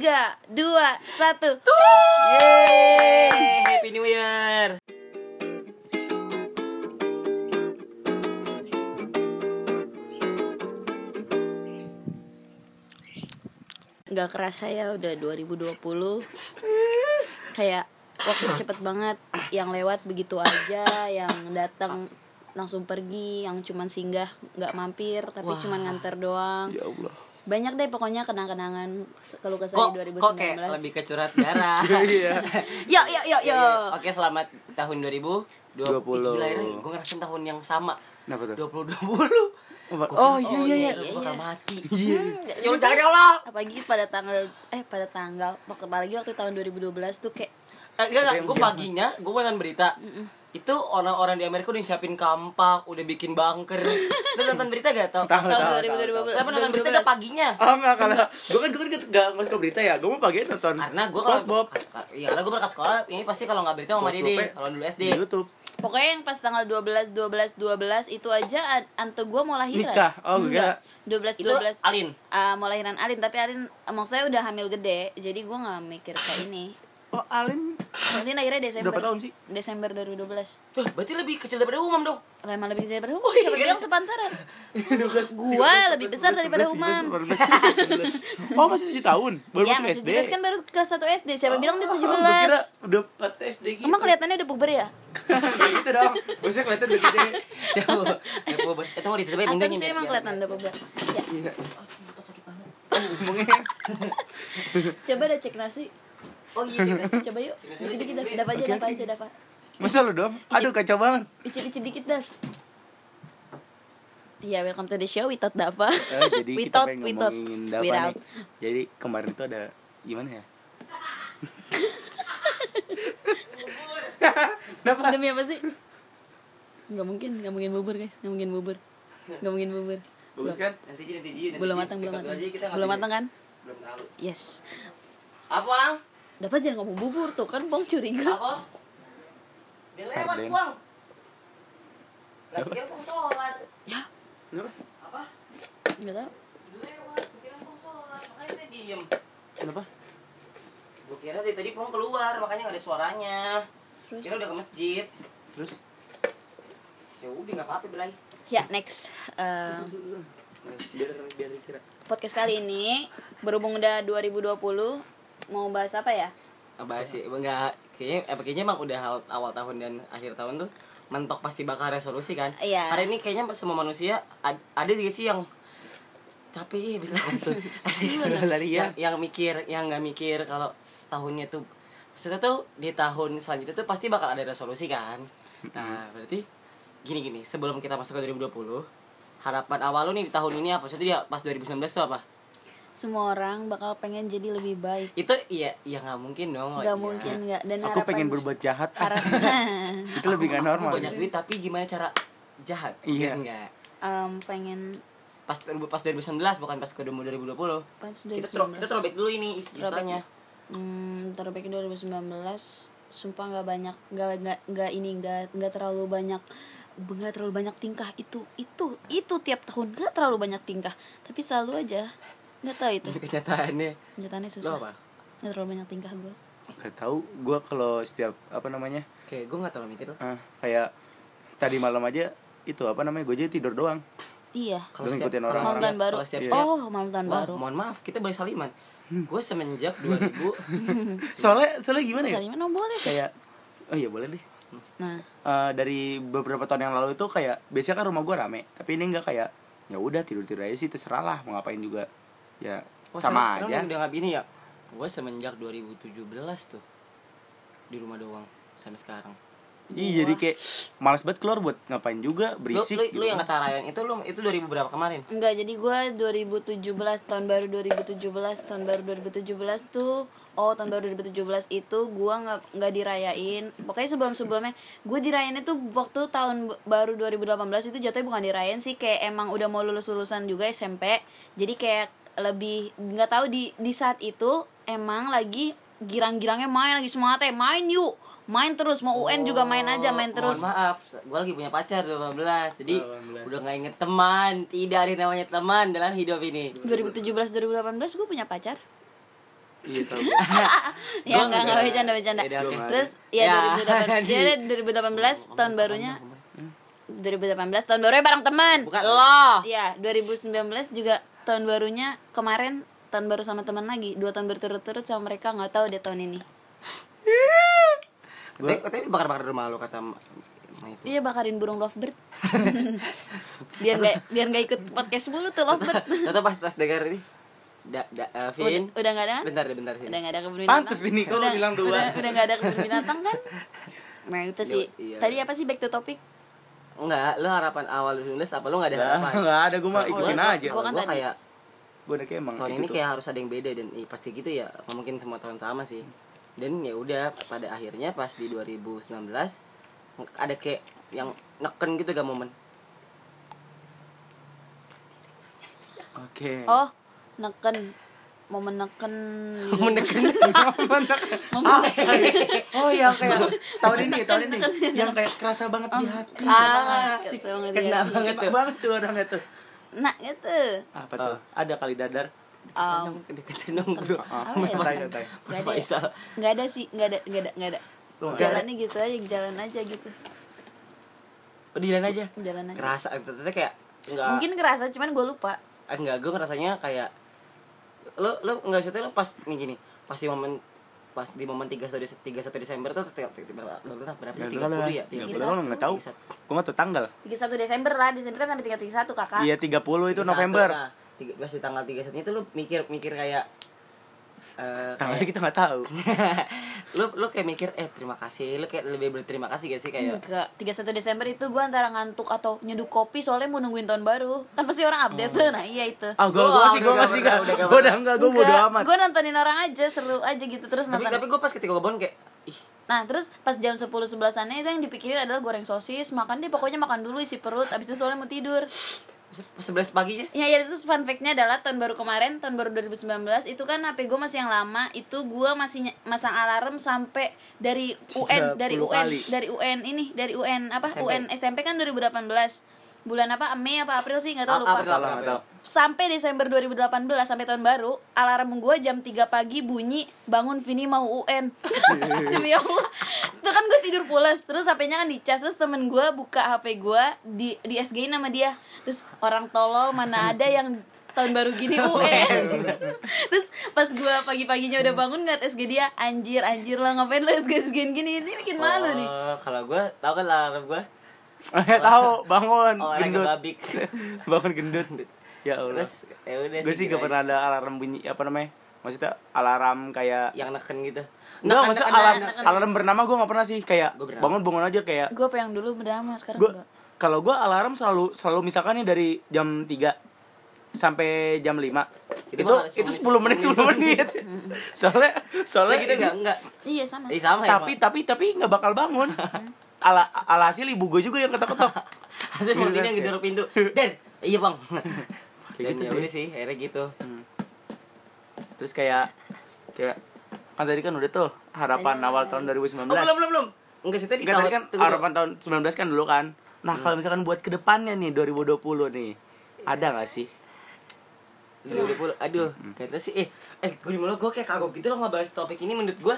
tiga dua satu Yeay, Happy New Year. nggak kerasa ya udah 2020 kayak waktu cepet banget yang lewat begitu aja yang datang langsung pergi yang cuman singgah nggak mampir tapi Wah. cuman nganter doang Ya Allah. Banyak deh pokoknya kenang-kenangan kalau kesah Kok, di 2019 kok kayak lebih ke curhat darah. Iya. yuk yuk yuk Iya, yuk iya. Oke, selamat tahun 2020. 20. Gila ini, gue ngerasain tahun yang sama. Kenapa tuh? 2020. Oh iya iya iya. iya, Gue bakal iya. mati. Iya. Ya Allah, jangan ya Allah. apalagi pada tanggal eh pada tanggal waktu apalagi waktu tahun 2012 tuh kayak Eh, enggak, enggak. Gue paginya, gue nonton berita. Itu orang-orang di Amerika udah siapin kampak, udah bikin bunker. Lu nonton berita gak tau? Tahu, tahun tahu, 2012 Tapi nonton berita gak paginya? Oh enggak kalau gue kan gue kan gak nggak suka berita ya. Gue mau pagi nonton. Karena gue kalau SpongeBob Iya, karena gue berangkat sekolah, ini pasti kalau nggak berita sama Dede, ya. kalau dulu SD. di YouTube. Pokoknya yang pas tanggal 12 12 12 itu aja ante gua mau lahiran. Nikah? Oh, Enggak. enggak. 12 Itu 12 Alin. Ah, mau lahiran Alin tapi Alin saya udah hamil gede. Jadi gua nggak mikir kayak ini. Oh Alin Alin lahirnya Desember. berapa tahun sih? Desember 2012. Tuh, berarti lebih kecil daripada Umam dong. Lama lebih kecil daripada Umam. Oh, iya Siapa kan? bilang sepantaran? Gua lebih besar daripada Umam. Oh masih 7 tahun. Baru ya, masih SD. 17 kan baru kelas 1 SD. Siapa bilang dia Oh, gua kira 17? udah 4 SD gitu. Emang kelihatannya udah puber ya? Kayak gitu dong. Maksudnya kelihatan udah gede. Ya. Ya, Bu. Itu mau Atau pintunya, sih emang biar- kelihatan udah puber. Ya, Iya. Banget. Ngomongnya coba deh cek nasi. Oh iya, Cik. Coba yuk. Dah. nasi. Dapat aja, dapat aja, dapat. Masa lu dong? Aduh kacau banget. Icip-icip dikit dah. Iya, welcome to the show without Dava. Eh, jadi kita Without- pengen without- ngomongin Dava without. nih. Jadi kemarin itu ada gimana ya? Kenapa? Demi apa sih? Gak mungkin, gak mungkin bubur guys, gak mungkin bubur Gak mungkin bubur Bagus kan? Nanti Ji, nanti Ji, nanti Belum matang, belum matang kita Belum matang kan? Belum terlalu. Yes Apa, Ang? Dapat jangan ngomong bubur tuh, kan bong curiga Apa? Dia lewat, buang. Lah, kira mau sholat. Ya, Kenapa? Apa? gak tau Dia lewat, kira mau sholat. Makanya saya diem. Kenapa? Gue kira dari tadi Pong keluar, makanya gak ada suaranya. Terus? Kira udah ke masjid. Terus? Ya udah nggak apa-apa belai. Ya, next Eh, Biar biar kira. Podcast kali ini Berhubung udah 2020 Mau bahas apa ya? Apa sih? Enggak kayaknya apa kayaknya emang udah awal, awal tahun dan akhir tahun tuh mentok pasti bakal resolusi kan. Iya. Hari ini kayaknya semua manusia ad- ada juga sih yang capek bisa gitu. Ada Gimana? yang, Lari ya? yang, yang mikir, yang nggak mikir kalau tahunnya tuh maksudnya tuh di tahun selanjutnya tuh pasti bakal ada resolusi kan. Nah, berarti gini gini, sebelum kita masuk ke 2020, harapan awal lu nih di tahun ini apa? Maksudnya dia pas 2019 tuh apa? Semua orang bakal pengen jadi lebih baik Itu iya, iya nggak mungkin dong. Gak Iya. mungkin gak Dan Aku pengen berbuat jahat. ah. harap Itu lebih gak Aku normal. banyak duit tapi gimana cara jahat? Iya. Enggak. Em, Pengen Pas pas 2019 bukan pas ke 2020. Pas Kita throw, 2019. kita throwback dulu ini is- istilahnya. Hmm, terbaik 2019 sumpah nggak banyak nggak nggak nggak ini nggak nggak terlalu banyak nggak terlalu banyak tingkah itu itu itu tiap tahun nggak terlalu banyak tingkah tapi selalu aja nggak tahu itu Tapi kenyataannya kenyataannya lo susah apa? nggak terlalu banyak tingkah gue Gak tahu gue kalau setiap apa namanya? Kayak gue gak terlalu mikir ah, kayak tadi malam aja itu apa namanya? Gue jadi tidur doang. iya Lu ngikutin orang. malam tahun baru kalau setiap, oh malam tahun Wah, baru mohon maaf kita boleh saliman. Gue semenjak 2000 Soalnya soalnya gimana ya? Saliman oh boleh Kayak oh iya boleh deh. nah Eh, dari beberapa tahun yang lalu itu kayak biasanya kan rumah gue rame tapi ini enggak kayak ya udah tidur tidur aja sih terserah lah mau ngapain juga ya Oh, sama sekarang- aja sekarang Udah gak ini ya. Gue semenjak 2017 tuh di rumah doang sampai sekarang. iya jadi kayak malas banget keluar buat ngapain juga Lu, berisik lu, gitu lu yang kata Ryan itu lu itu 2000 berapa kemarin? Enggak, jadi gue 2017 tahun baru 2017 tahun baru 2017 tuh oh tahun baru 2017 itu gue nggak nggak dirayain pokoknya sebelum sebelumnya gue dirayain itu waktu tahun baru 2018 itu jatuhnya bukan dirayain sih kayak emang udah mau lulus lulusan juga SMP jadi kayak lebih nggak tahu di di saat itu emang lagi girang-girangnya main lagi semangatnya main yuk. Main terus mau UN juga main aja main terus. Oh, Mohon maaf, gue lagi punya pacar 18 Jadi 18. udah gak inget teman Tidak ada namanya teman dalam hidup ini. 2017 2018 gue punya pacar. Iya tahu. ya enggak enggak bercanda bercanda. Oke. terus ya, Ya, 2018 di- ya, 2018 tahun barunya. 2018 tahun barunya bareng teman. Bukan lo. Iya, 2019 juga tahun barunya kemarin tahun baru sama teman lagi. Dua tahun berturut-turut sama mereka nggak tahu deh tahun ini. Katanya, katanya bakar-bakar rumah lo kata itu. Iya bakarin burung lovebird. biar nggak biar nggak ikut podcast mulu tuh lovebird. Atau pas pas dengar ini da, da, eh, Vin. Udah, udah nggak ada? kan? Bentar deh, bentar sini. Udah nggak ada kebun binatang. Pantes ini udah, bilang dua. Udah udah nggak ada kebun binatang kan? Nah itu sih. Iya. Tadi apa sih back to topic? Enggak, lo harapan awal 2019 apa lo enggak ada harapan? nggak ada gue mah ikutin gua- aja. gua kan Gua kayak Gue udah kayak emang tahun itu ini tuh. kayak harus ada yang beda dan eh, pasti gitu ya nggak mungkin semua tahun sama sih dan ya udah pada akhirnya pas di 2019 ada kayak yang neken gitu gak momen Oke. Oh, neken gitu. momen neken Momen neken. Oh yang kayak tahun ini tahun ini yang kayak kerasa banget di hati. ah Asik banget kena banget tuh banget tuh orangnya tuh. Nah gitu. Apa tuh? Ada kali dadar. Um, deketin dong bro Ah, Apa ya? santai, santai. Gak ada, nggak ada sih, nggak ada, nggak ada, nggak ada. Nggak? Jalannya gitu aja, jalan aja gitu, oh jalan aja jalan aja. kerasa ternyata kayak enggak Mungkin kerasa, cuman gue lupa. Enggak gue ngerasanya kayak lo lo enggak usah lo pas nih gini pas di momen pas di momen tiga satu tiga satu Desember tuh berapa berapa berapa berapa sih tiga puluh ya Tiga tiga puluh nggak tahu. Tiga satu. Gue nggak tahu tanggal. 31 Desember lah, Desember kan sampai 331 kakak. Iya 30 itu 31, November. tiga pas di tanggal tiga satu itu lo mikir mikir kayak eh Tanggalnya kayak, kita nggak tahu. lo lo kayak mikir eh terima kasih lo kayak lebih berterima kasih gak sih kayak Enggak, 31 Desember itu gue antara ngantuk atau nyeduh kopi soalnya mau nungguin tahun baru. Kan pasti orang update tuh, nah iya itu. Ah, gue Gua gue sih gue masih nggak Gue udah enggak, gue bodo amat. gue nontonin orang aja, seru aja gitu. Terus tapi nonton tapi gue pas ketika kebon kayak ih Nah terus pas jam 10 11 itu yang dipikirin adalah goreng sosis Makan deh pokoknya makan dulu isi perut Abis itu soalnya mau tidur sebelas paginya Ya ya itu fun fact-nya adalah tahun baru kemarin Tahun baru 2019 Itu kan HP gue masih yang lama Itu gue masih masang alarm sampai dari UN Dari 30 UN kali. Dari UN ini Dari UN apa SMP. UN SMP kan 2018 Bulan apa? Mei apa April sih? Nggak tahu Ah, lupa. April, nggak tahu. sampai Desember 2018 sampai tahun baru alarm gue jam 3 pagi bunyi bangun Vini mau UN demi Allah. Itu kan gue tidur pulas terus HP-nya kan dicas terus temen gue buka HP gue di di SG nama dia. Terus orang tolol mana ada yang tahun baru gini UN terus pas gue pagi-paginya udah bangun ngeliat SG dia anjir anjir lah ngapain lo SG SG gini? Ini bikin malu nih. Oh, kalau gue tau kan alarm gue tahu bangun olahraga gendut. babik. Bangun gendut. Ya Allah. terus ya udah Gue sih gitu gak pernah ada alarm bunyi apa namanya? Maksudnya alarm kayak yang neken gitu. Enggak, maksudnya alarm, alarm bernama gue gak pernah sih. Kayak Gua bernama. bangun bangun aja kayak gue apa yang dulu berdama sekarang gue enggak kalau gue alarm selalu selalu misalkan nih dari jam 3 sampai jam 5 Itu itu itu 10 10 menit 10 menit. Soalnya soalnya Soalnya gitu enggak enggak iya sama. Eh sama ya tapi tapi tapi nggak bakal bangun ala alhasil ibu gue juga yang ketok-ketok. Hasil mau Gitu kan, yang gedor pintu. Dan Iya bang. Kayak Dan gitu ya sih. sih akhirnya gitu. Terus kayak kayak kan tadi kan udah tuh harapan awal tahun 2019 Oh belum belum belum. Enggak sih tadi Enggak, tadi tahun- kan tunggu, harapan tahun 19 kan dulu kan. Nah kalau misalkan buat ke depannya nih 2020 nih ada nggak sih? 2020 Aduh Gak tau sih Eh Eh gue di mana gue kayak kagok gitu loh ngebahas topik ini menurut gue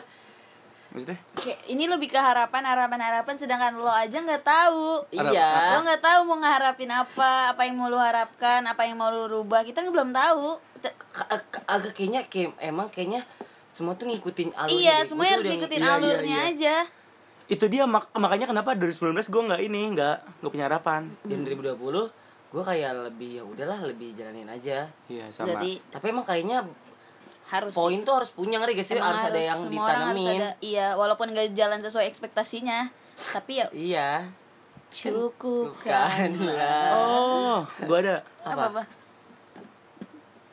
maksudnya? Kayak ini lebih ke harapan harapan harapan sedangkan lo aja nggak tahu. Iya. lo nggak tahu mau ngeharapin apa apa yang mau lo harapkan apa yang mau lo rubah. Kita kan belum tahu. Agak kayaknya kayak emang kayaknya semua tuh ngikutin alurnya iya tuh harus ngikutin iya, iya, alurnya iya. aja. Itu dia mak- makanya kenapa 2019 gue nggak ini nggak nggak punya harapan. Dan 2020 gue kayak lebih ya udahlah lebih jalanin aja. Iya sama. Berarti tapi emang kayaknya harus poin tuh harus punya ngeri gak sih? Emang harus, ada yang semua orang harus ditanemin. ada iya walaupun gak jalan sesuai ekspektasinya tapi ya iya. Cukupkanlah oh gue ada. Apa? Apa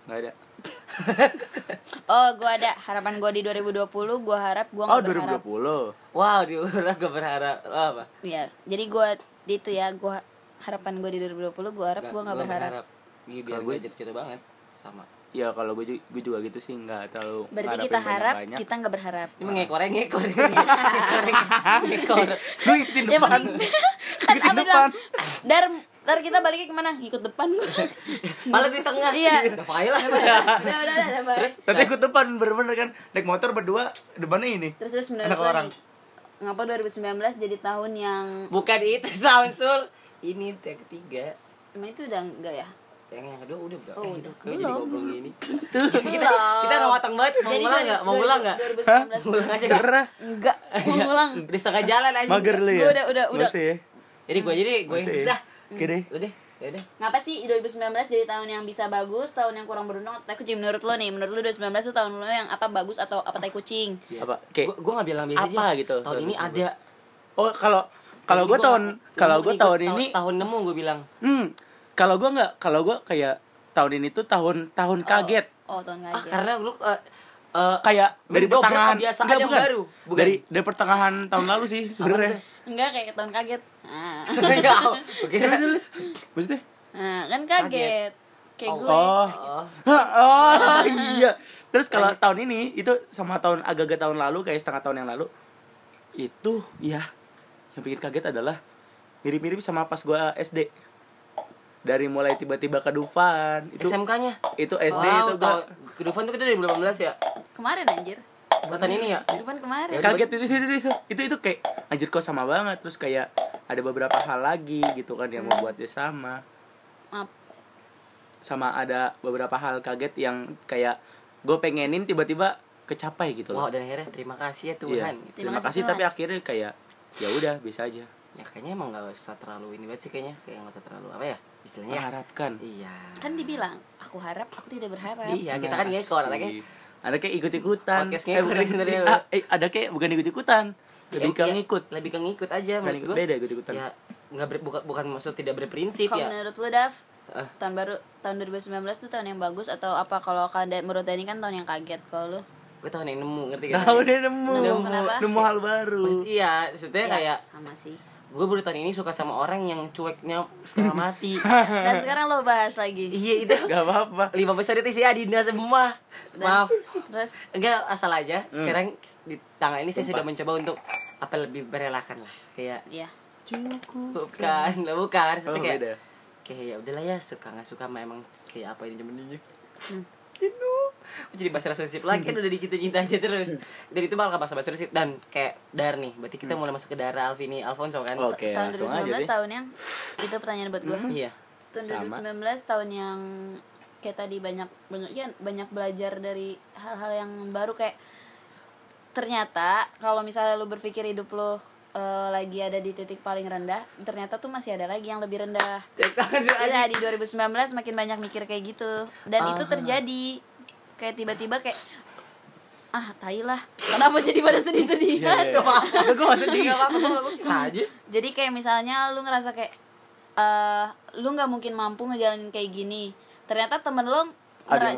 nggak ada. Oh gue ada. Harapan gue di 2020 gue harap gue oh nggak berharap 2020 wow di udah gak berharap. Oh, apa? Iya, jadi gue di itu ya, gue harapan gue di 2020 gue harap gue nggak gua berharap. Iya, biar gue gue- jadi gitu banget sama ya kalau gue juga, gue juga gitu sih nggak terlalu berarti kita harap banyak-banyak. kita nggak berharap Ini mengekor ngekor ngekor ngekor. gue ikutin Ya, depan kan Ikutin apa bilang depan. dar dar kita baliknya ke mana ngikut depan Malah di tengah. Iya. Udah lah. udah udah udah, udah, udah. Terus Tapi ikut depan bener-bener kan naik motor berdua depannya ini. terus terus menurut orang. ngapa 2019 jadi tahun yang bukan itu Samsul. Ini yang ketiga. emang itu udah enggak ya Yang yang kedua udah udah. Oh, eh, udah. kok jadi Belum. goblok gini. Kita kita nggak matang banget. Mau Jadi ngulang dua- nggak? Mau dua- ngulang nggak? 2019 Ngulang aja. Serah. enggak mau ngulang Di setengah jalan aja. Mager lu ya. Gua udah- udah- udah. Nggak usah ya. Jadi gue jadi gue bisa. ya. Oke deh. Lu deh. Udah. ngapa sih 2019 jadi tahun yang bisa bagus tahun yang kurang beruntung atau tai kucing menurut lo nih menurut lo 2019 itu tahun lo yang apa bagus atau apa tai kucing Apa? Kayak Gue gue nggak bilang biasa apa aja. gitu? Tahun ini ada. Oh, kalau kalau gue tahun kalau gue tahun ini tahun nemu gue bilang. hmm kalau gue nggak kalau gue kayak tahun ini tuh tahun tahun kaget. oh, oh tahun Ah kaget karena lu eh, eh, Kayak dari pertengahan kebiasaan Enggak, yang bukan. baru, bukan? Dari dari pertengahan tahun lalu sih sebenarnya. enggak kayak tahun kaget ah. ya, oke. Dulu. Maksudnya? Nah, kan kaget kayak gue Oh. Oh. oh iya. Terus kalau tahun ini itu sama tahun agak-agak tahun lalu kayak setengah tahun yang lalu itu ya yang bikin kaget adalah mirip-mirip sama pas gua SD. Dari mulai tiba-tiba ke Dufan itu SMK-nya. itu SD wow, itu gua Ke Dufan tuh kita dari 2018 ya. kemarin anjir Angkatan ini ya. depan kemarin Ya, kaget itu itu, itu itu itu itu kayak anjir kok sama banget terus kayak ada beberapa hal lagi gitu kan yang membuatnya sama maaf sama ada beberapa hal kaget yang kayak gue pengenin tiba-tiba kecapai gitu Wow, loh dan akhirnya terima kasih ya Iya. Tuhan. Terima terima kasih kasih Tuhan. tapi akhirnya kayak ya udah bisa aja Ya kayaknya emang gak usah terlalu ini banget sih kayaknya kayak gak usah terlalu apa ya istilahnya. ya? mengharapkan Iya. kan dibilang aku harap aku tidak berharap Iya, kita kan ngekor Asik. anaknya. ada kayak ikut-ikutan Podcast eh, bukan, sebenarnya. ah, eh, ada kayak bukan ikut-ikutan lebih ke Ya, ngikut Lebih ke ngikut aja menurut ikut, gue. beda ikut-ikutan. Ya nggak ber, bukan bukan maksud tidak berprinsip kalau ya. menurut lu Dav Ah. tahun baru tahun 2019 tuh tahun yang bagus atau apa kalau kada menurut Dani kan tahun yang kaget kalau lu Gue tahun yang nemu ngerti kan? tahu deh nemu Nemu kenapa? nemu hal baru Maksud- iya, maksudnya Ya, kayak sama sih gue baru tahun ini suka sama orang yang cueknya setengah mati. dan sekarang lo bahas lagi iya itu gak apa-apa lima besar itu sih Adinda semua. Dan- Maaf. terus Enggak asal aja. Hmm. Sekarang di tangan ini saya sudah mencoba untuk apa lebih berelakan lah. Kayak ya cukup bukan, lah bukan. oh, kayak beda kayak ya udahlah ya suka nggak suka mah emang kayak apa ini temennya Hmm. itu Aku jadi bahas relationship lagi kan udah dicinta-cinta aja terus. Dan itu malah bahas bahas relationship dan kayak dar nih berarti kita mulai masuk ke darah Alvini Alfonso kan? Hmm. Oke, tahun langsung aja 2019 sih. tahun yang itu pertanyaan buat gue iya. Tahun Sama. 2019 tahun yang kayak tadi banyak banyak ya banyak belajar dari hal-hal yang baru. Kayak ternyata kalau misalnya lu berpikir hidup lu eh, lagi ada di titik paling rendah ternyata tuh masih ada lagi yang lebih rendah. Iya di 2019 makin banyak mikir kayak gitu. Dan itu terjadi kayak tiba-tiba kayak ah tai lah kenapa jadi pada sedih-sedihan Iya, iya. gue gak sedih Gak apa-apa kok, gue bisa aja. jadi kayak misalnya lu ngerasa kayak eh lu nggak mungkin mampu ngejalanin kayak gini. Ternyata temen lebih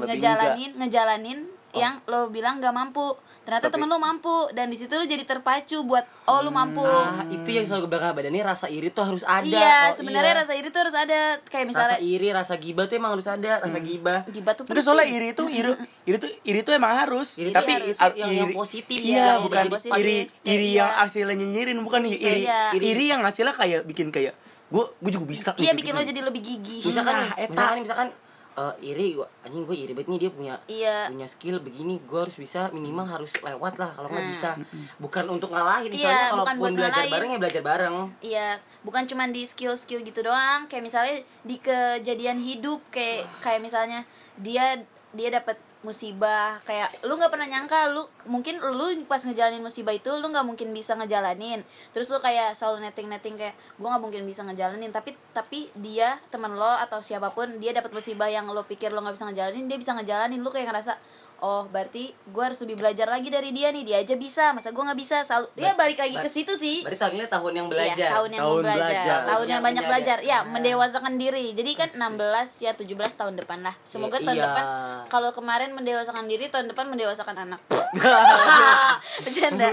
ngejalanin ngejalanin yang lo bilang nggak mampu ternyata Tapi- temen lu mampu dan di situ lu jadi terpacu buat oh lu mampu Ah, itu yang selalu bilang badannya rasa iri tuh harus ada iya Oh, sebenarnya iya. rasa iri tuh harus ada kayak rasa misalnya iri rasa gibah tuh emang harus ada rasa gibah gibah tuh Enggak penting. soalnya iri itu iri iri tuh iri tuh emang harus. Iri tuh tapi harus a- yang- yang positif Iya, ya, bukan yang positif. iri Kayak iri iya. yang hasilnya nyinyirin bukan iri iri, Iya. iri yang hasilnya kayak bikin kayak gue gue juga bisa iya bikin gitu. lo jadi lebih gigih misalkan Nah, misalkan misalkan eh, iri gua. Anjing gue iri banget nih dia punya iya. punya skill begini gue harus bisa minimal harus lewat lah kalau nggak Nah. bisa. Bukan untuk ngalahin Iya, soalnya bukan kalau buat belajar ngalahin. bareng ya belajar bareng. Iya, bukan cuma di skill-skill gitu doang, kayak misalnya di kejadian hidup kayak kayak misalnya dia dia dapat musibah kayak lu nggak pernah nyangka lu mungkin lu pas ngejalanin musibah itu lu nggak mungkin bisa ngejalanin. Terus lu kayak selalu netting netting kayak gua nggak mungkin bisa ngejalanin. Tapi tapi dia teman lo atau siapa pun dia dapat musibah yang lo pikir lo nggak bisa ngejalanin dia bisa ngejalanin. Lu kayak ngerasa oh berarti gua harus lebih belajar lagi dari dia nih dia aja bisa masa gua nggak bisa selalu ya balik lagi ke situ sih berarti tahun ini tahun yang belajar Iya, tahun yang Tahun belajar, belajar. tahun yang Yang banyak belajar. Ya, Nah. mendewasakan diri. Jadi kan 16 ya 17 tahun depan lah. Semoga Iya, tahun iya. depan kalau kemarin mendewasakan diri, tahun depan mendewasakan anak. Bercanda.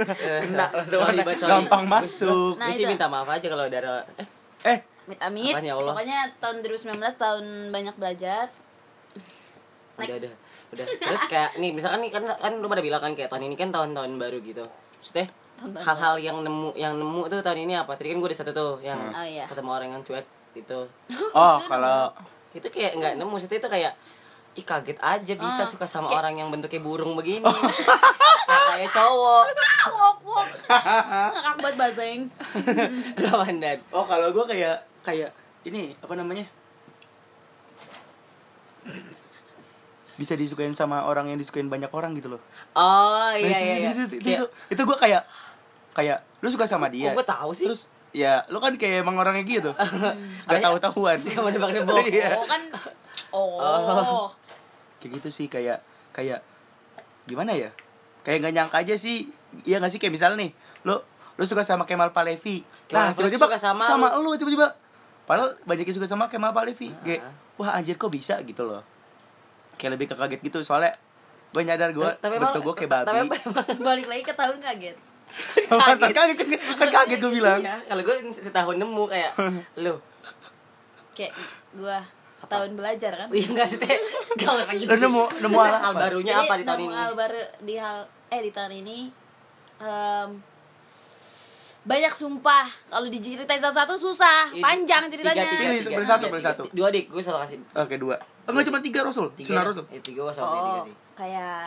Sorry, gampang masuk Nah, gue sih itu. minta maaf aja kalau ada eh eh Amit amit. Apaan ya Allah? Pokoknya tahun 2019 tahun banyak belajar. Next. udah udah terus kayak nih misalkan nih kan kan lu pada bilang kan kayak tahun ini kan tahun-tahun baru gitu. Maksudnya Tahun-tahun hal-hal yang nemu yang nemu tuh tahun ini apa? Tadi kan gue ada satu tuh yang Oh, iya. ketemu orang yang cuek gitu. Oh, kalau itu kayak nggak nemu maksudnya itu kayak ih kaget aja bisa Ah, suka sama kayak- orang yang bentuknya burung begini. Kayak kayak cowok. Wok wok. Ngakak buat mandan Oh, kalau gue kayak kayak ini apa namanya? Bisa disukain sama orang yang disukain banyak orang gitu loh. oh Nah, iya itu, iya iya itu, itu, itu, Kayak, itu, itu gue kayak kayak lu suka sama dia. gue tahu sih Terus ya lu kan kayak emang orangnya gitu. Suka tahu-tahuan. Suka menebak-nebak. Iya. oh kan oh Kayak gitu sih kayak kayak gimana ya? Kayak nggak nyangka aja sih. Iya gak sih kayak misalnya nih, lu lu suka sama Kemal Palevi. Kemal Nah, tiba-tiba suka sama lu tiba-tiba. Padahal banyak yang suka sama Kemal Palevi. Kayak Ah. wah anjir kok bisa gitu loh. Kayak lebih ke kaget gitu. Soalnya gue nyadar gue tapi emang bentuk gue kayak babi. tapi emang- balik lagi ke tahun kaget. Kan kaget. kan, kan kaget gue bilang. Iya, kalau gue setahun nemu kayak lu kayak gua tahun belajar kan? Iya enggak sih teh Gak usah gitu. Lu nemu nemu hal Hal barunya Jadi, apa di tahun ini? hal baru di hal eh di tahun ini em, banyak sumpah. Kalau diceritain satu-satu susah panjang tiga, ceritanya. tiga, Pilih, tiga, pilih satu, tiga, tiga. satu. Dua dik, gue selalu kasih. Oke dua. Oh, enggak cuma tiga Rasul. tiga Sunnah. Rasul. Eh, tiga selalu kasih tiga oh sih kayak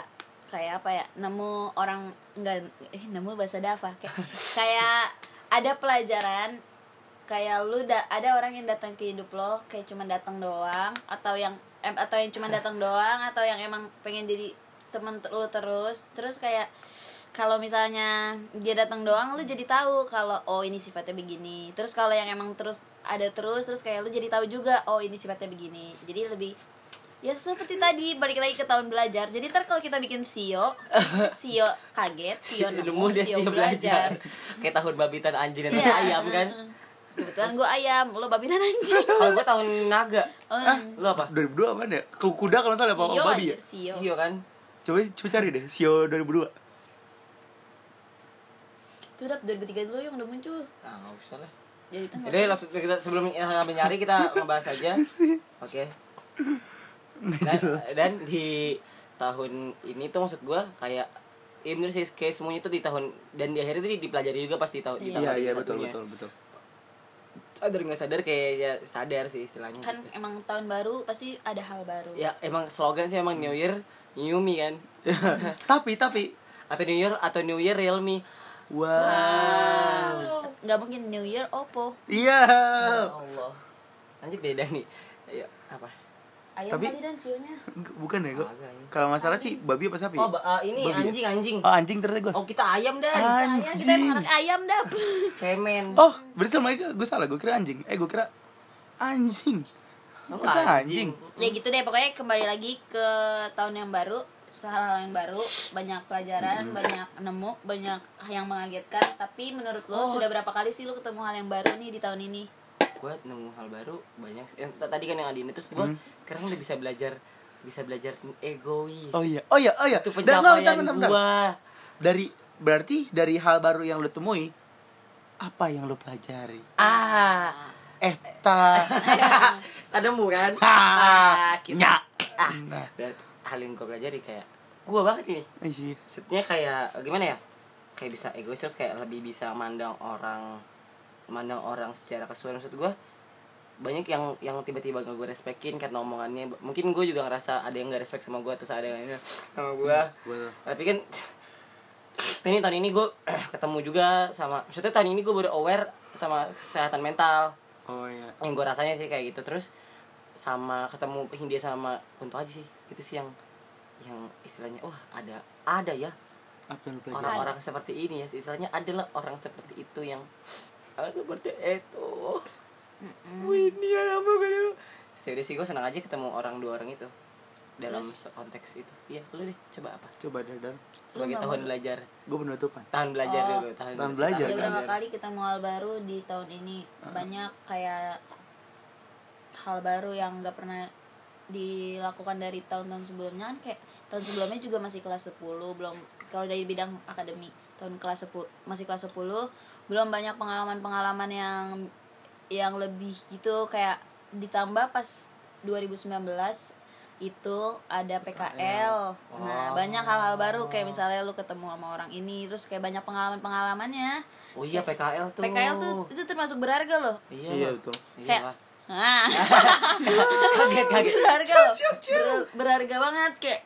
kayak apa ya nemu orang enggak eh, nemu bahasa Dava kayak kayak ada pelajaran kayak lu da, ada orang yang datang ke hidup lo kayak cuma datang doang atau yang em, atau yang cuma datang doang atau yang emang pengen jadi temen lu terus terus kayak kalau misalnya dia datang doang lu jadi tahu kalau oh ini sifatnya begini. Terus kalau yang emang terus ada terus terus kayak lu jadi tahu juga oh ini sifatnya begini. Jadi lebih ya seperti tadi balik lagi ke tahun belajar. Jadi ntar kalau kita bikin sio sio kaget sio nemu dia sio sih belajar. Kayak tahun babitan anjing dan Iya. ayam kan? Kebetulan gue ayam lo babi dan anjing. Kalau gue tahun naga. Oh, Lu apa? 2002 apaan ya? Ku- Kuda kalau nggak salah apa sio babi aja ya? sio Iya kan? Coba coba cari deh Sio 2002. Itu udah 2003 dulu yang udah muncul. Ah nggak usah lah. Jadi itu nggak Jadi langsung kita sebelum ngambil nyari kita ngebahas aja. Oke. Dan, dan di tahun ini tuh maksud gue kayak ya sih kayak semuanya tuh di tahun dan di akhirnya di- dipelajari juga pas di tahun di Iya. tahun Iya iya betul betul betul. sadar nggak sadar kayak ya sadar sih istilahnya kan gitu. emang tahun baru pasti ada hal baru. Ya emang slogan sih emang New Year New Me kan. Tapi tapi. Atau New Year atau New Year Real Me wow. nggak mungkin New Year Oppo Iya. Ya Allah lanjut deh Dani ayo apa ayam Tapi- kali dan sionya Bukan ya ya. Kalau nggak salah sih babi apa sapi? oh ah, ini Babi ya? anjing anjing Oh anjing ternyata gue. oh kita ayam dan ayam kita Anjing. anak ayam dah cemen Oh berarti sama gue gue salah gue kira anjing. Eh gue kira anjing. Oh, Gue kira anjing. ya gitu deh pokoknya kembali lagi ke tahun yang baru hal yang baru banyak pelajaran banyak nemu banyak yang mengagetkan tapi menurut lo Oh. sudah berapa kali sih lo ketemu hal yang baru nih di tahun ini gue nemu hal baru banyak t- tadi kan yang Adine terus gue Hmm. sekarang udah bisa belajar bisa belajar egois Oh iya. Oh iya. Oh iya. itu pencapaian gue Dari berarti dari hal baru yang lo temui apa yang lo pelajari? ah Eta. ada kan Ah, kita- nyak. ah Nah. Hal yang gue pelajari kayak gue banget ini. Sih. maksudnya kayak gimana ya? Kayak bisa egois terus kayak lebih bisa mandang orang mandang orang secara keseluruhan. Maksud gue banyak yang yang tiba-tiba gak gue respekin karena omongannya. Mungkin gue juga ngerasa ada yang gak respect sama gue terus ada yang ini sama gue Betul. tapi kan ini tahun ini gue ketemu juga sama maksudnya tahun ini gue baru aware sama kesehatan mental. Oh iya. yang gue rasanya sih kayak gitu. Terus sama ketemu Hindia sama Kunto aja sih. Itu sih yang yang istilahnya wah ada ada ya. Orang-orang seperti ini ya. Istilahnya adalah orang seperti itu yang ah, seperti itu. Ini ya apa kan serius sih gue senang aja ketemu orang dua orang itu. Dalam konteks itu. Iya lu deh coba apa? Coba dan sebagai tahun mau- belajar. Gue penutupan. tahun belajar Oh. dulu tahun, Tahun belajar, udah kan? berapa kali ketemu hal baru di tahun ini? Banyak kayak hal baru yang nggak pernah dilakukan dari tahun-tahun sebelumnya kan kayak tahun sebelumnya juga masih kelas 10 belum kalau dari bidang akademi tahun kelas 10 masih kelas 10 belum banyak pengalaman-pengalaman yang yang lebih gitu kayak ditambah pas 2019 itu ada PKL. Nah, banyak hal-hal baru kayak misalnya lu ketemu sama orang ini, terus kayak banyak pengalaman-pengalamannya. Oh iya PKL tuh. PKL tuh itu termasuk berharga loh. Iya, Iya, betul. Iya, Kayak Mak. Ah, kaget kaget. berharga loh. Ber- berharga banget kayak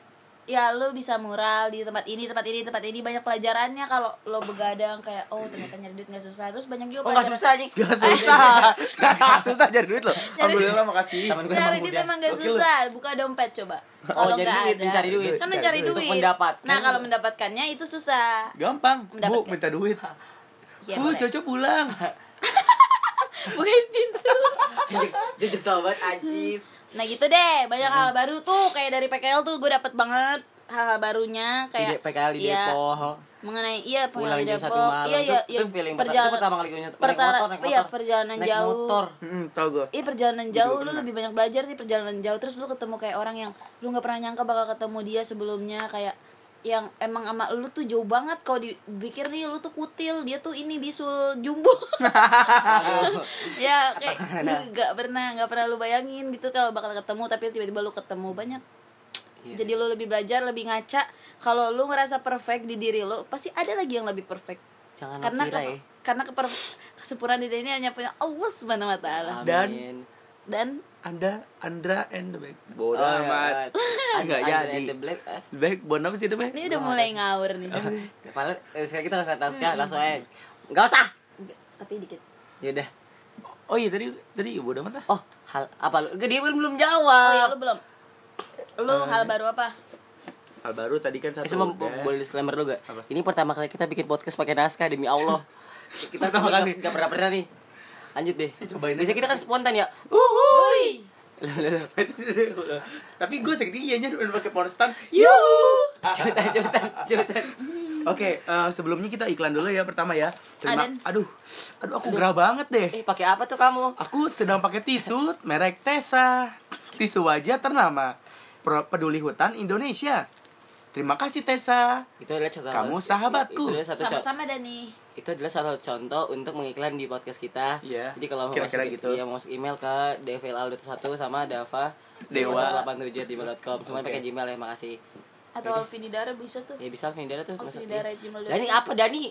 ya lu bisa mural di tempat ini, tempat ini, tempat ini banyak pelajarannya kalau lo begadang kayak oh ternyata nyari duit nggak susah. Terus banyak juga Oh nggak susah anjing. Gak susah. Gak susah cari duit loh. Alhamdulillah makasih. Temen gue Nyari duit emang gak Oke, susah, buka dompet coba. Oh, Kalau jadi nggak ada, mencari duit. Kan mencari Untuk duit. mendapatkan. Nah, kalau mendapatkannya itu susah. Gampang. Bu, minta duit. Ya, Bu, cocok pulang. Bukain pintu. Jujur sobat anjis. Nah, gitu deh. Banyak hal baru tuh kayak dari PKL tuh gue dapet banget hal-hal barunya Di kayak PKL di iya, Depok. mengenai iya Pulang pengen di jam satu Depok. malam. Iya, iya, Itu- iya. itu feeling pertama- kali gue naik pertara- motor, naik Iya, motor. perjalanan Naik jauh. motor. Hmm, tau gue. Iya perjalanan jauh lu lebih banyak belajar sih perjalanan jauh terus lu ketemu kayak orang yang lu nggak pernah nyangka bakal ketemu dia sebelumnya kayak yang emang sama lu tuh jauh banget. Kalau dipikir nih lu tuh kutil dia tuh ini bisul jumbo. Ya kayak nggak pernah nggak pernah lu bayangin gitu kalau bakal ketemu tapi tiba-tiba lu ketemu banyak. Iya. jadi lu lebih belajar lebih ngaca. Kalau lu ngerasa perfect di diri lu pasti ada lagi yang lebih perfect. Jangan karena kira ke- ya. karena keper- kesempurnaan diri ini hanya punya Allah subhanahu wa taala. Dan- dan Anda Andra and the back. Bodoh Oh, amat. iya. Enggak jadi. the Black. eh. Backbone apa sih itu, Be? ini udah mulai ngawur nih Padahal eh, sekarang kita nggak tahu sekarang langsung aja. Enggak usah. Tapi dikit Yaudah. Oh iya tadi tadi bodoh amat lah. Oh, hal apa lu? Dia belum belum oh ya jawab. lu belum lu hal baru apa Hal baru tadi kan Eh, satu. coba udah. boleh disclaimer dulu gak? Apa? Ini pertama kali kita bikin podcast pakai naskah demi Allah. kita Pertama semua kali. Gak, pernah pernah nih. Lanjut deh. Cobain Biasanya aja. kita kan spontan ya. Loh. Tapi gue seketiganya udah pakai ponstan. Yuhu. Cepetan, cepetan, cepetan. Oke, eh, sebelumnya kita iklan dulu ya pertama ya. Terima, Aden. aduh, aduh aku gerah banget deh. Eh, pakai apa tuh kamu? Aku sedang pakai tisu merek Tesa. Tisu wajah ternama Pro- Peduli Hutan Indonesia. Terima kasih Tesa. Itu adalah. Kamu sahabatku. Itu adalah satu contoh. sama-sama Dani Itu adalah salah satu contoh untuk mengiklan di podcast kita. Iya. Jadi kalau mau masuk, gitu. Iya, mau masuk email ke dvl1 sama dava Dewa. 87@gmail.com. Semua Oke. pakai Gmail ya, makasih. atau Alvini Dara bisa tuh Ya bisa Alvin Dara tuh. Alvin masuk. Dara gmail. Dani apa Dani?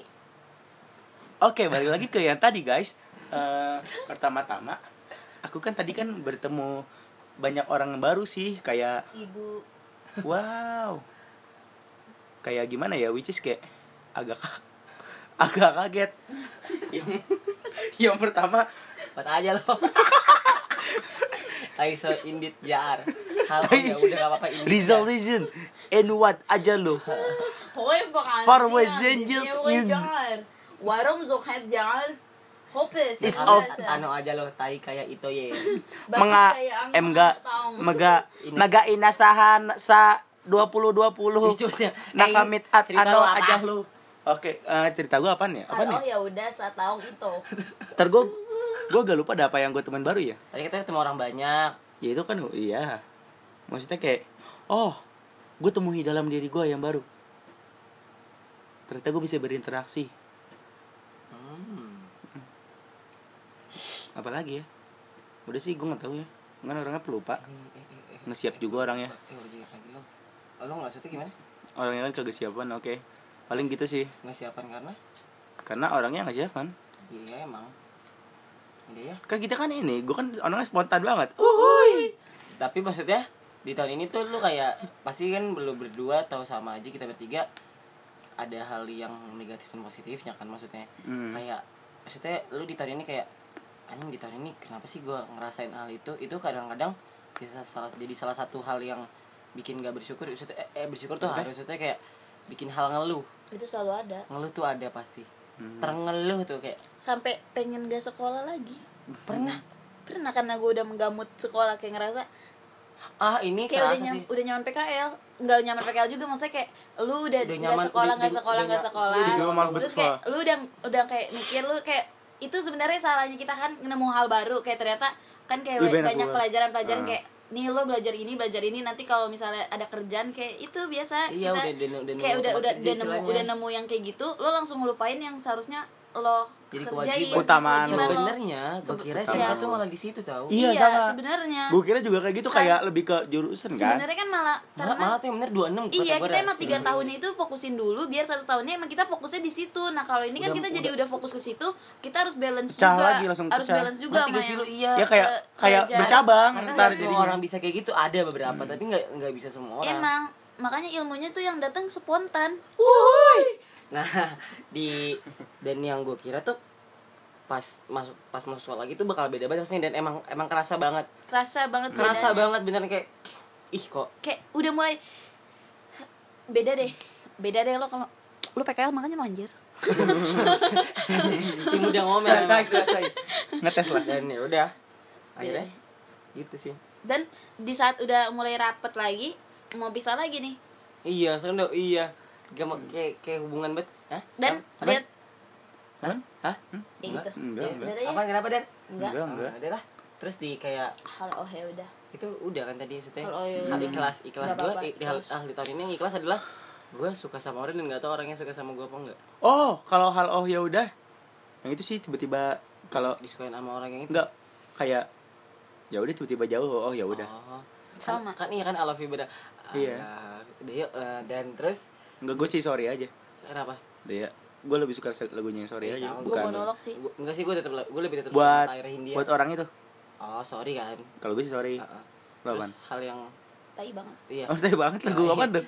Oke, balik lagi ke yang tadi guys. Eh, pertama-tama, aku kan tadi kan bertemu banyak orang baru sih, kayak ibu wow, kayak gimana ya, which is kayak agak agak kaget. yang yang pertama Buat aja lo. I saw indeed jar. Hal ya udah gak apa-apa indeed. Rizal Reason and what aja lo. Far yang Angel in- warung zohet jangan hopeless Is of-? Ano aja lo, tai kayak itu ye. Mga emga mega naga inasahan sa 2020 Itu dia. nakamit Eh, at ano lo aja lu. Oke, eh, cerita gue apaan ya? Apaan oh ya? ya udah saat tahun itu Ntar gue gue gak lupa ada apa yang gue temen baru ya. Tadi kita ketemu orang banyak. Ya itu kan iya. Maksudnya kayak oh, gue temui dalam diri gue yang baru. Ternyata gue bisa berinteraksi. Hmm. Apalagi ya? Udah sih gue gak tahu ya. Kan orangnya pelupa. Eh, eh, eh, eh. Ngesiap juga orangnya. Eh. Oh? Orangnya kan kagak siapan, oke. Paling gitu sih. Nggak siapan karena? Karena orangnya gak siapan. Iya emang. Iya ya. Kan kita kan ini, gue kan orangnya spontan banget. Uhuy. Tapi maksudnya di tahun ini tuh lu kayak pasti kan belum berdua atau sama aja kita bertiga ada hal yang negatif dan positifnya kan maksudnya Hmm. kayak maksudnya lu di tahun ini kayak anjing di tahun ini kenapa sih gua ngerasain hal itu itu kadang-kadang bisa salah jadi salah satu hal yang bikin gak bersyukur maksudnya eh, eh, bersyukur tuh Maksudnya? harusnya kayak bikin hal ngeluh itu selalu ada. Ngeluh tuh ada pasti. Hmm. terengeluh tuh kayak. Sampai pengen gak sekolah lagi. Pernah. Pernah karena gue udah menggamut sekolah kayak ngerasa ah ini kayak udah nyam, sih. udah nyaman PKL nggak nyaman PKL juga maksudnya kayak lu udah nggak nyaman, sekolah nggak sekolah nggak sekolah. terus kayak lu udah udah kayak mikir lu kayak itu sebenarnya salahnya kita kan nemu hal baru. Kayak ternyata kan kayak Lebih banyak pelajaran-pelajaran Ah. kayak nih lo belajar ini belajar ini nanti kalau misalnya ada kerjaan kayak itu biasa Iya, kita udah- udah- udah kayak udah udah udah nemu udah nemu yang kayak gitu lo langsung ngelupain yang seharusnya lo Jadi kerjain kewajiban. Utamaan lo. sebenarnya gue kira SMK lo. tuh malah di situ tahu Iya, iya, sama. sebenarnya gue kira juga kayak gitu Kan- kayak lebih ke jurusan kan sebenarnya kan malah malah, karena malah tuh yang bener 26 Iya kata kita emang dah. tiga tahunnya itu fokusin dulu biar satu tahunnya emang kita fokusnya di situ. Nah kalau ini kan Udah- kita jadi udah- fokus ke situ, kita harus balance Pecah juga, lagi, langsung harus pecah. balance juga sama yang iya ya kayak ke- kayak bercabang karena ntar jadinya. orang bisa kayak gitu ada beberapa tapi nggak nggak bisa semua orang emang makanya ilmunya tuh yang datang spontan. Nah di dan yang gue kira tuh pas masuk pas masuk sekolah gitu bakal beda banget rasanya dan emang emang kerasa banget Kerasa banget kerasa bedanya. banget beneran kayak ih kok Kayak udah mulai beda deh. Beda deh lo kalau lu PKL makanya lo anjir. si muda ngomel Rasain, rasain. ngetes lah dan ya udah akhirnya Beda. gitu sih Dan di saat udah mulai rapet lagi, mau bisa lagi nih. iya sekarang udah iya Gak mau kayak kayak hubungan bet Hah? Dan Apa? lihat Hah? Hah? ya gitu. enggak Iya. enggak ya. apa kenapa dan Enggak. enggak enggak udah lah terus di kayak Hal oh ya udah. itu udah kan tadi maksudnya Oh, hal iya. ikhlas ikhlas Nggak gue di hal, di tahun ini yang ikhlas adalah gue suka sama orang dan nggak tahu orangnya suka sama gue apa enggak oh kalau hal oh ya udah yang itu sih tiba-tiba kalau disukain sama orang yang itu enggak kayak ya udah tiba-tiba jauh oh ya udah Oh. kan, Sama. kan iya kan I love you beda Iya. Eh, dan terus enggak gue sih sorry aja. Kenapa? Ya gue lebih suka lagunya yang sorry Iya, aja sama. Gue bukan monolog sih. Gua- enggak sih gue tetap gue lebih tetap buat Hindia buat orang itu. Oh sorry kan. Kalau gue sih sorry. Heeh. Lo terus hal yang Tai banget. iya. Oh tapi banget lagu apa tuh?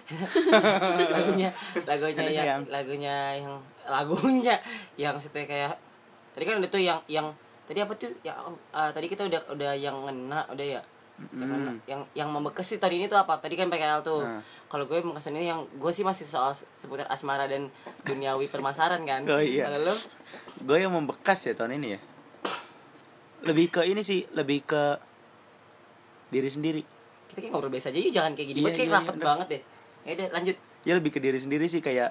Lagunya lagunya yang lagunya yang lagunya yang maksudnya kayak tadi kan udah tuh yang yang tadi apa tuh? Ya eh, tadi kita udah udah yang ngena udah ya yang, ngena. Hmm. yang yang membekas sih tadi ini tuh apa? Tadi kan PKL tuh. Nah. kalau gue membekas ini yang gue sih masih soal seputar asmara dan duniawi permasaran kan? Oh, iya. kalau gue yang membekas ya tahun ini ya. Lebih ke ini sih lebih ke diri sendiri. Kita kayak ngobrol biasa aja yuk jangan kayak gini Iya, kayak iya, rapet iya, banget deh. Ya udah lanjut. Ya lebih ke diri sendiri sih kayak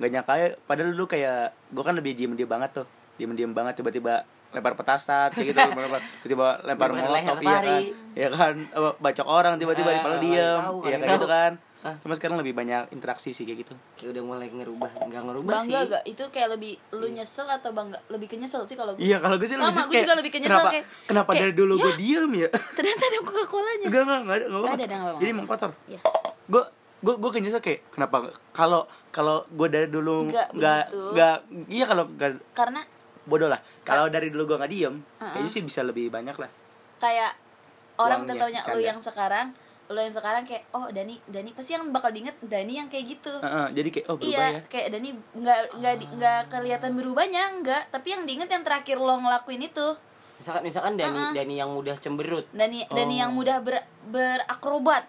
gak nyangka ya. Padahal dulu kayak gue kan lebih diem diem banget tuh. Diem diem banget tiba-tiba lempar petasan kayak gitu lempar- tiba-tiba lempar molotov iya kan pari. ya kan bacok orang tiba-tiba Ah, di padahal paling diem ya kayak tahu. gitu kan Ah. cuma sekarang lebih banyak interaksi sih kayak gitu kayak udah mulai ngerubah nggak ngerubah sih Bangga gak? Itu kayak lebih lu nyesel atau bangga? Lebih ke nyesel sih kalau gue. iya kalau gue sih Sama, lebih gue kayak, juga lebih ke nyesel kenapa kayak- kenapa kayak, dari dulu gue ya. diem ya Ternyata ada Coca-Colanya. enggak enggak enggak ada enggak apa-apa. ada, jadi emang kotor Iya. gue gue gue kenyesel kayak kenapa kalau kalau gue dari dulu Nggak nggak nggak iya kalau nggak Karena bodoh lah kalau dari dulu gue nggak diem Uh-uh. kayaknya sih bisa lebih banyak lah kayak orang tentunya lu yang sekarang, lu yang sekarang kayak oh Dani, Dani pasti yang bakal diinget Dani yang kayak gitu. Heeh, jadi kayak oh berubah Iya, ya kayak Dani nggak nggak di- nggak kelihatan berubahnya nggak, tapi yang diinget yang terakhir lo ngelakuin itu. misalkan misalkan Dani Uh-uh. Dani yang mudah cemberut Dani Dani Oh. yang mudah ber, berakrobat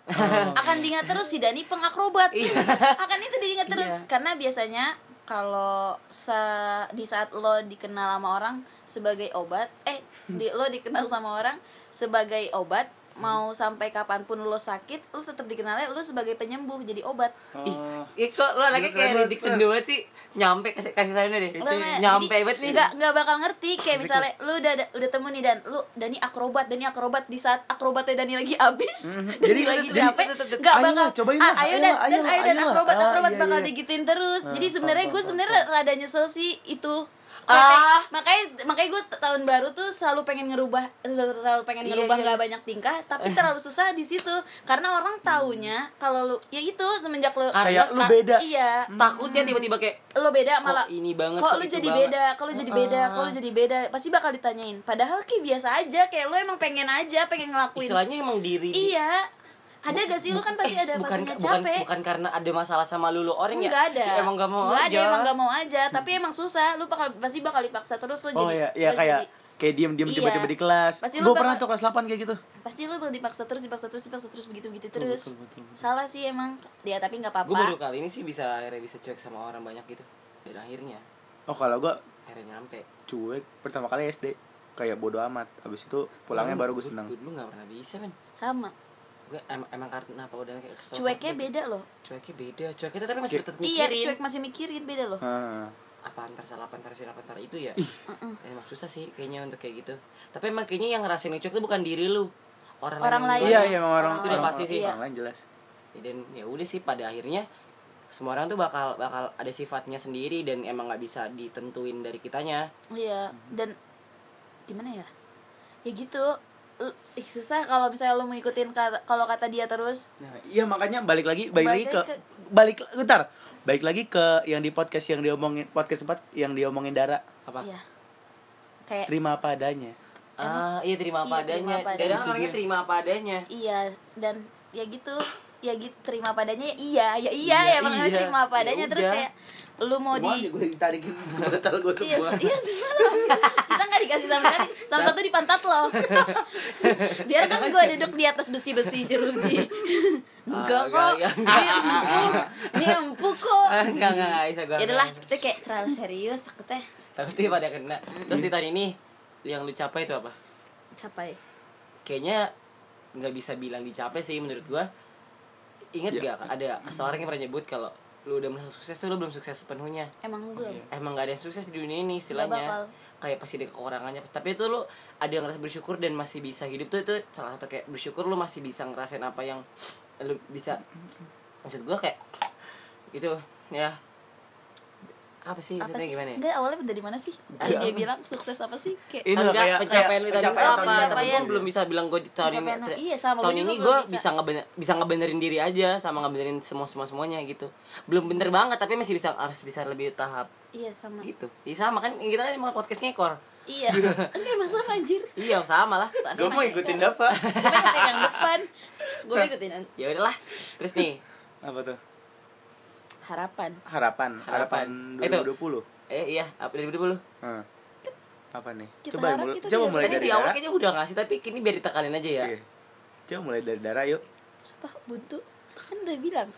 akan diingat terus si Dani pengakrobat akan itu diingat terus Iya. karena biasanya kalau sa di saat lo dikenal sama orang sebagai obat eh di, lo dikenal sama orang sebagai obat mau sampai kapan pun lo sakit lo tetap dikenalnya lo sebagai penyembuh jadi obat. Ih oh. ih kok lo anaknya Keren kayak banget, Ridik. Sendu banget sih? Nyampe kasih kasih sayangnya deh. Lo nggak- nyampe jadi banget nih. Nggak nggak bakal ngerti. Kayak misalnya lu udah udah temu nih dan. Lu Dani akrobat Dani akrobat di saat akrobatnya Dani lagi abis Dani Jadi- lagi jadi- capek nggak bakal cobain ah, ayo dan. Ayo dan. ayolah. akrobat Ah, akrobat iya, bakal iya. digituin terus. Jadi paham, sebenarnya gue sebenarnya rada nyesel sih itu Ah. makanya makanya gue tahun baru tuh selalu pengen ngerubah selalu pengen Iya, ngerubah iya. nggak banyak tingkah tapi terlalu susah di situ karena orang taunya kalau lu ya itu semenjak lu Kayak lu beda. iya takutnya tiba-tiba kayak lo beda Kok malah ini banget, kok lu itu jadi banget? beda kalau jadi beda Ah. kalau lu jadi beda pasti bakal ditanyain padahal kayak biasa aja kayak lu emang pengen aja pengen ngelakuin istilahnya emang diri iya ada gak sih? Lu kan pasti Eh, ada bukan, fasenya bukan, capek. bukan karena ada masalah sama lu lu orang ya? Nggak ada. Ya, emang gak mau Nggak aja. ada emang gak mau aja. Tapi emang susah. Lu bakal pasti bakal dipaksa terus lu oh jadi iya. Iya lu kayak jadi- kayak diem diem Iya. tiba-tiba di kelas. Pasti gue lu pernah tuh kelas 8 kayak gitu. Pasti lu bakal dipaksa terus dipaksa terus dipaksa terus begitu begitu terus. betul, betul, betul. salah sih emang. Dia tapi nggak gue baru apa-apa kali ini sih bisa akhirnya bisa cuek sama orang banyak gitu. Dan akhirnya. Oh kalau gue akhirnya nyampe. cuek pertama kali SD kayak bodo amat. Habis itu pulangnya baru gue seneng. gue dulu gak pernah bisa men. Sama gue emang, emang karena apa udah kayak cueknya beda loh. Cueknya beda cueknya tapi masih Kayak- tetap iya mikirin cuek masih mikirin beda loh. Heeh. apa antar salah apa antar salah apa antar itu ya? Ya, emang susah sih kayaknya untuk kayak gitu. Tapi emang kayaknya yang ngerasain cuek itu bukan diri lu. Orang, Orang lain. iya iya emang orang Orang Itu udah pasti sih. orang lain jelas. Ya, dan ya udah sih pada akhirnya semua orang tuh bakal bakal ada sifatnya sendiri dan emang nggak bisa ditentuin dari kitanya. Iya, dan gimana ya? Ya gitu. Ih, susah kalau misalnya lu mau ikutin kata kalau kata dia terus. Nah, iya makanya balik lagi balik, lagi Balik ke, lagi ke- balik bentar. Balik lagi ke yang di podcast yang diomongin podcast sempat yang diomongin Dara apa Iya. Kayak terima apa adanya. ah iya terima apa Iya, terima adanya apa Dara adanya. kan orangnya terima apa adanya iya dan ya gitu ya gitu terima padanya ya iya ya iya, Iya, ya emang iya. terima apa adanya Ya terus udah. kayak lu mau di gue ditarikin batal gue iya semua. iya semua lah. kita nggak dikasih sama sekali. Sama satu di pantat lo. Biar kan gue duduk di atas besi besi jeruji. Enggak enggak, kok ini empuk. Ini empuk kok. Ah, enggak enggak enggak bisa gue ya itu kayak terlalu serius takutnya. Pasti pada kena. Terus di tahun ini yang lu capai itu apa? Capai. Kayaknya nggak bisa bilang dicapai sih menurut gua inget Ya. gak ada seorang yang pernah nyebut kalau lu udah merasa sukses tuh lu belum sukses sepenuhnya. Emang belum? emang gak ada yang sukses di dunia ini bakal. istilahnya. kayak pasti ada kekurangannya. Tapi itu lu ada yang ngerasa bersyukur dan masih bisa hidup tuh itu salah satu kayak bersyukur lu masih bisa ngerasain apa yang lu bisa. Maksud gua kayak gitu ya apa sih? Apa sih? gimana ya? Enggak awalnya dari mana sih? Tadi dia bilang sukses apa sih? Kayak Ini Enggak, kayak- pencapaian lu tadi. pencapaian apa tapi Pencapaian. gue belum bisa bilang gue di tahun ini iya, sama tahun gue ini juga gue bisa. bisa. ngebener bisa ngebenerin diri aja sama ngebenerin semua semua semuanya gitu. Belum bener banget tapi masih bisa harus bisa lebih tahap. Iya sama. Gitu. Iya sama kan? Kita kan emang podcast ngekor iya. Enggak sama anjir. Iya sama lah. Gue mau ikutin Dava. gue ikutin yang depan. Gue ikutin. Ya udahlah. Terus nih. Apa tuh? Harapan. Harapan, harapan, Harapan. 2020. eh iya. Apa dari dulu Hmm. Apa nih? Kita coba mulai, kita coba mulai tadi dari di awal kayaknya udah ngasih tapi kini biar ditekanin aja ya. Iya. Coba mulai dari Dara yuk. Sumpah buntu. Kan udah bilang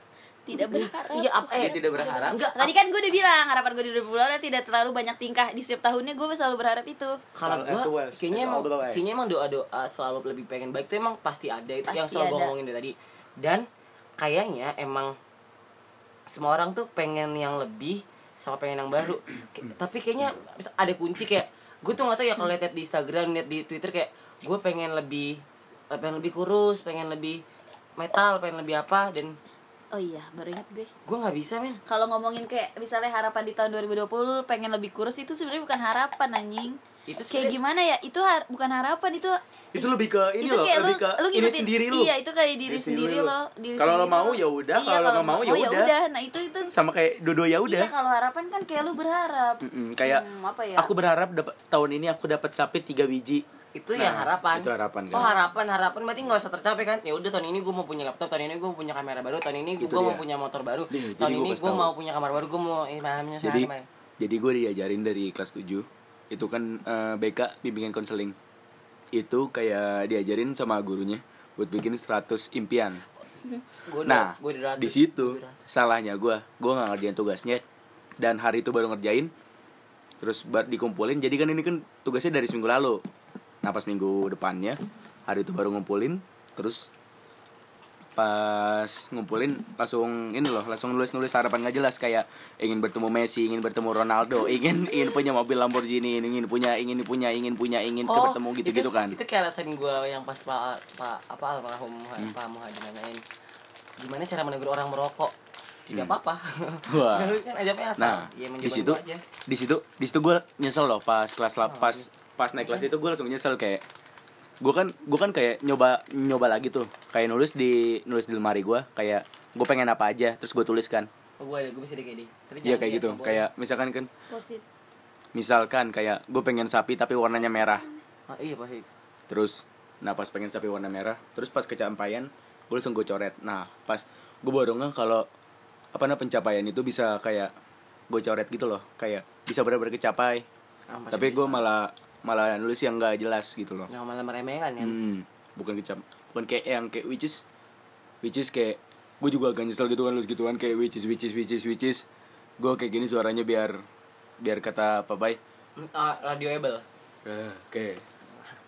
tidak berharap. Iya apa? Eh tidak berharap. enggak tadi kan gue udah bilang harapan gue di 2020 adalah tidak terlalu banyak tingkah. Di setiap tahunnya gue selalu berharap itu. Kalau As gue kayaknya emang kayaknya emang doa doa selalu lebih pengen baik itu emang pasti ada. Itu yang Pasti selalu gue ngomongin dari tadi. Dan kayaknya emang semua orang tuh pengen yang lebih sama pengen yang baru. K- tapi kayaknya ada kunci kayak gue tuh nggak tahu ya kalau lihat di Instagram lihat di Twitter kayak gue pengen lebih eh, pengen lebih kurus pengen lebih metal pengen lebih apa dan oh iya baru ingat gue. gue nggak bisa men. Kalau ngomongin kayak misalnya harapan di tahun 2020 pengen lebih kurus itu sebenarnya bukan harapan anjing itu kayak gimana ya itu har- bukan harapan itu Itu lebih ke ini itu loh, kayak lu lebih ke lu ini ngikutin sendiri lu. iya itu kayak diri Diri sendiri sendiri lo lu. Kalau lo mau, ya udah. Iya, Kalau lo nggak mau, ya ya udah. nah itu itu Sama kayak Dodo ya udah. iya kalau harapan kan kayak lu berharap Mm-mm, kayak Hmm, apa ya aku berharap dapat tahun ini aku dapat sapi 3 biji. itu ya Nah, harapan itu harapan, kan? oh harapan harapan berarti nggak usah tercapai kan ya udah tahun ini gue mau punya laptop tahun ini gue mau punya kamera baru tahun ini gue mau punya motor baru jadi tahun ini gue mau punya kamar baru gue mau eh namanya Jadi siapa ya? jadi gue diajarin dari kelas 7 itu kan eh, BK bimbingan konseling. Itu kayak diajarin sama gurunya buat bikin 100 impian. Gua Nah, di situ salahnya gue, gue nggak ngerjain tugasnya dan hari itu baru ngerjain, terus baru dikumpulin. Jadi kan ini kan tugasnya dari seminggu lalu. Nah pas minggu depannya hari itu baru ngumpulin, terus pas ngumpulin langsung ini loh langsung nulis nulis harapan nggak jelas kayak ingin bertemu Messi ingin bertemu Ronaldo ingin ingin punya mobil Lamborghini ingin punya ingin punya ingin punya ingin Oh, bertemu gitu gitu kan itu kayak alasan gue yang pas pak pak apa almarhum Hmm. pak nanyain gimana cara menegur orang merokok tidak apa-apa Hmm. Wah. kan ajabnya asal Nah, ya, di situ, di situ, di situ gue nyesel loh pas kelas Oh, lah, pas iya. pas naik kelas itu gue langsung nyesel kayak gue kan gue kan kayak nyoba nyoba lagi tuh. Kayak nulis di nulis di lemari gue kayak gue pengen apa aja terus gue tuliskan oh, gue ada gue bisa deh kayak dia tapi iya jangan kayak gitu. kayak misalkan kan positif misalkan kayak gue pengen sapi tapi warnanya merah. Ah, iya pasti terus nah pas pengen sapi warna merah terus pas kecampaian gue langsung gue coret. Nah pas gue baru nggak kalau apa namanya pencapaian itu bisa kayak gue coret gitu loh. Kayak bisa benar-benar kecapai. Ah, tapi gue malah malah nulis yang gak jelas gitu loh. Yang malah meremehkan ya. Hmm, bukan kecap bukan kayak yang kayak which is which is kayak gue juga agak nyesel gitu kan nulis gituan kayak which is which is which is which is gue kayak gini suaranya biar biar kata papai Hmm, ah, radioable eh, kayak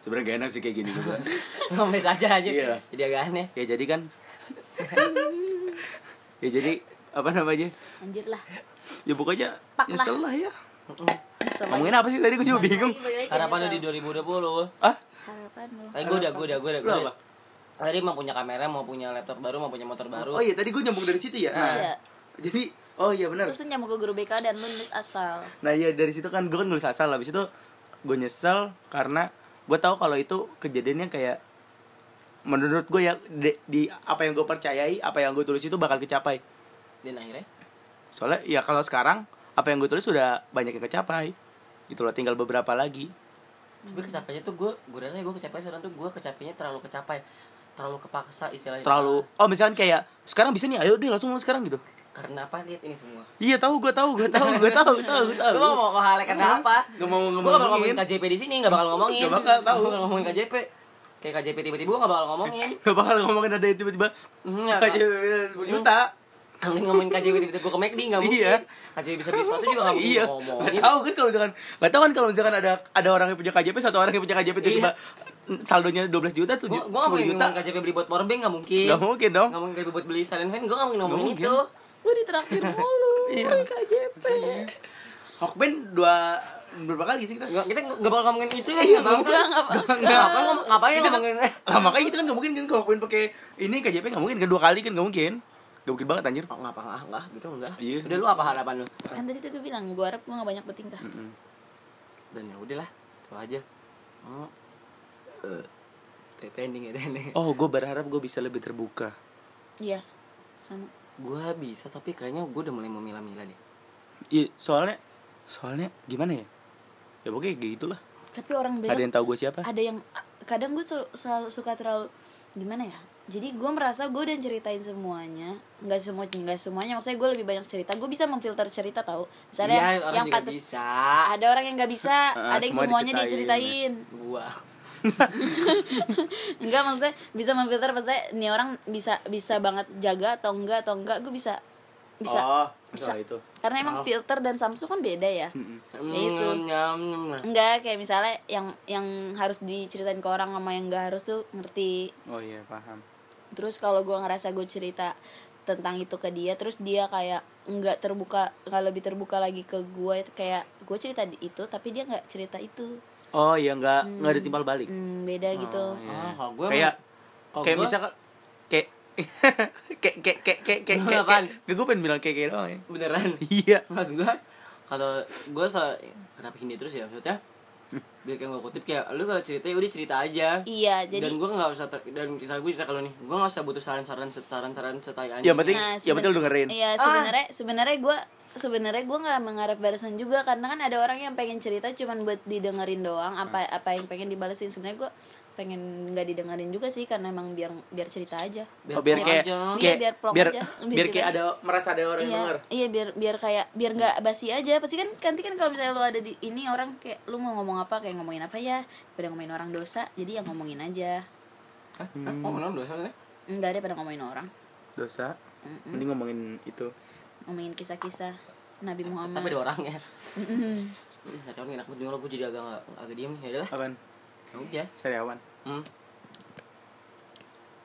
sebenarnya gak enak sih kayak gini juga. Ngemes aja aja. Iya. jadi agak aneh. Ya jadi kan. Ya jadi apa namanya? Anjir lah ya pokoknya Pak lah. nyesel lah ya Bisa ngomongin apa sih? Tadi gue juga bingung. Harapan lu di 2020 ah harapan lu. Eh, gue udah, gue udah, gue udah, Lu gue apa? Tadi mau punya kamera, mau punya laptop baru, mau punya motor baru. oh iya tadi gue nyambung dari situ ya? Iya. Jadi oh iya benar. Terus nyamuk ke guru BK dan lu nulis asal. Nah iya dari situ kan gue kan nulis asal. Habis itu gue nyesel karena gue tahu kalau itu kejadiannya kayak menurut gue ya di, di apa yang gue percayai apa yang gue tulis itu bakal kecapai. Dan akhirnya? Soalnya ya kalau sekarang apa yang gue tulis sudah banyak yang kecapai. Itu loh tinggal beberapa lagi. Tapi kecapainya tuh gue gue rasa gue kecapai sekarang tuh gue kecapainya terlalu kecapai. Terlalu kepaksa istilahnya. Terlalu oh misalkan kayak sekarang bisa nih ayo deh langsung sekarang gitu. Karena apa? Lihat ini semua. Iya tahu gue tahu gue tahu gue tahu gue tahu gue tahu. Gue mau hal karena apa? Gak mau gue gak bakal ngomongin ngomongin. KJP di sini gak bakal ngomongin. Gak bakal, tahu. Bakal ngomongin KJP kayak KJP tiba-tiba gue gak bakal ngomongin. Gak bakal ngomongin ada tiba-tiba. 10 juta Nanti ngomongin KJP tiba-tiba gue ke McD gak mungkin. Iya. KJP bisa beli sepatu juga gak mungkin iya. gua ngomongin. Gak tahu kan kalau misalkan Gak tahu kan kalau misalkan ada ada orang yang punya KJP satu orang yang punya KJP tiba-tiba saldonya 12 juta tuh gak 10 mungkin juta. Ngomongin KJP beli buat powerbank gak mungkin. Gak mungkin dong. Gak mungkin buat beli silent fan gue gak mungkin ngomongin itu. gue ditraktir mulu Iya. KJP Hokben dua berapa kali sih kita? Gak, kita gak bakal ngomongin itu ya Iya, Gak Enggak, enggak apa Ngapain kan- ngomongin? Lah makanya itu kan gak mungkin kan kalau Hokben pakai ini KJP gak mungkin kedua kali kan gak mungkin Gak mungkin banget anjir Oh, ngapa enggak, enggak gitu enggak. Iya. Udah lu apa harapan lu? kan tadi tuh gue bilang gue harap gue gak banyak bertingkah Mm-mm. Dan ya udahlah, itu aja. Oh. Eh, Trending ya trending. Oh gue berharap gue bisa lebih terbuka iya sama Gua bisa tapi kayaknya gue udah mulai memilah-milah deh. Iya soalnya Soalnya gimana ya Ya pokoknya kayak gitulah tapi orang bilang Ada yang tahu gue siapa ada yang kadang gue sel- selalu suka terlalu gimana ya jadi gue merasa gue udah ceritain semuanya. Nggak semua nggak semuanya. Maksudnya gue lebih banyak cerita. Gue bisa memfilter cerita tahu misalnya Iya, orang yang juga pantas bisa. ada orang yang nggak bisa. Ada yang semua semuanya dia diceritain. ceritain. Gua. enggak maksudnya bisa memfilter. Maksudnya ini orang bisa bisa banget jaga atau enggak atau enggak gue bisa bisa Oh bisa. bisa itu. Karena emang filter dan Samsung kan beda ya. Mm-mm. Ya itu. Enggak kayak misalnya yang yang harus diceritain ke orang sama yang enggak harus tuh ngerti. Oh iya paham terus kalau gue ngerasa gue cerita tentang itu ke dia terus dia kayak nggak terbuka nggak lebih terbuka lagi ke gue kayak gue cerita di itu tapi dia nggak cerita itu Oh iya nggak nggak ada timbal balik hmm, beda gitu Ah, kalau gua Kayak kalau Kayak gua- misalkan Kayak Kayak Kayak Kayak Kayak Kayak Kayak? Kayak Gue pengen bilang kayak kayak doang ya beneran. Iya Maksud gua kalau gua so, kenapa Hindi terus ya maksudnya? Biar kayak gua kutip kayak lu kalau cerita ya udah cerita aja. iya jadi dan gue nggak usah ter- dan misalnya gue cerita kalau nih gue nggak usah butuh saran-saran saran-saran setai anjing. Yang penting Nah, penting lu dengerin. Iya sebenarnya sebenarnya gue sebenarnya gue nggak mengharap balasan juga karena kan ada orang yang pengen cerita cuman buat didengerin doang apa apa yang pengen dibalesin. Sebenarnya gue pengen nggak didengerin juga sih karena emang biar biar cerita aja Oh, biar plong kayak aja. Iya, kayak biar plong biar aja. biar Biar kayak ada merasa ada orang yang iya denger iya biar biar kayak biar nggak basi aja pasti kan nanti kan kalau misalnya lu ada di ini orang kayak lu mau ngomong apa kayak ngomongin apa ya pada ngomongin orang dosa jadi yang ngomongin aja Hah? Hah? Oh, mana dosa nih? enggak deh pada ngomongin orang Dosa Mm-mm. Mending ngomongin itu ngomongin kisah-kisah Nabi Muhammad Tapi ada orangnya. Mm-mm. Hmm, orang enak banget gue jadi agak agak diem nih. Ya udah. Apaan? Ya udah. Sariawan Hmm.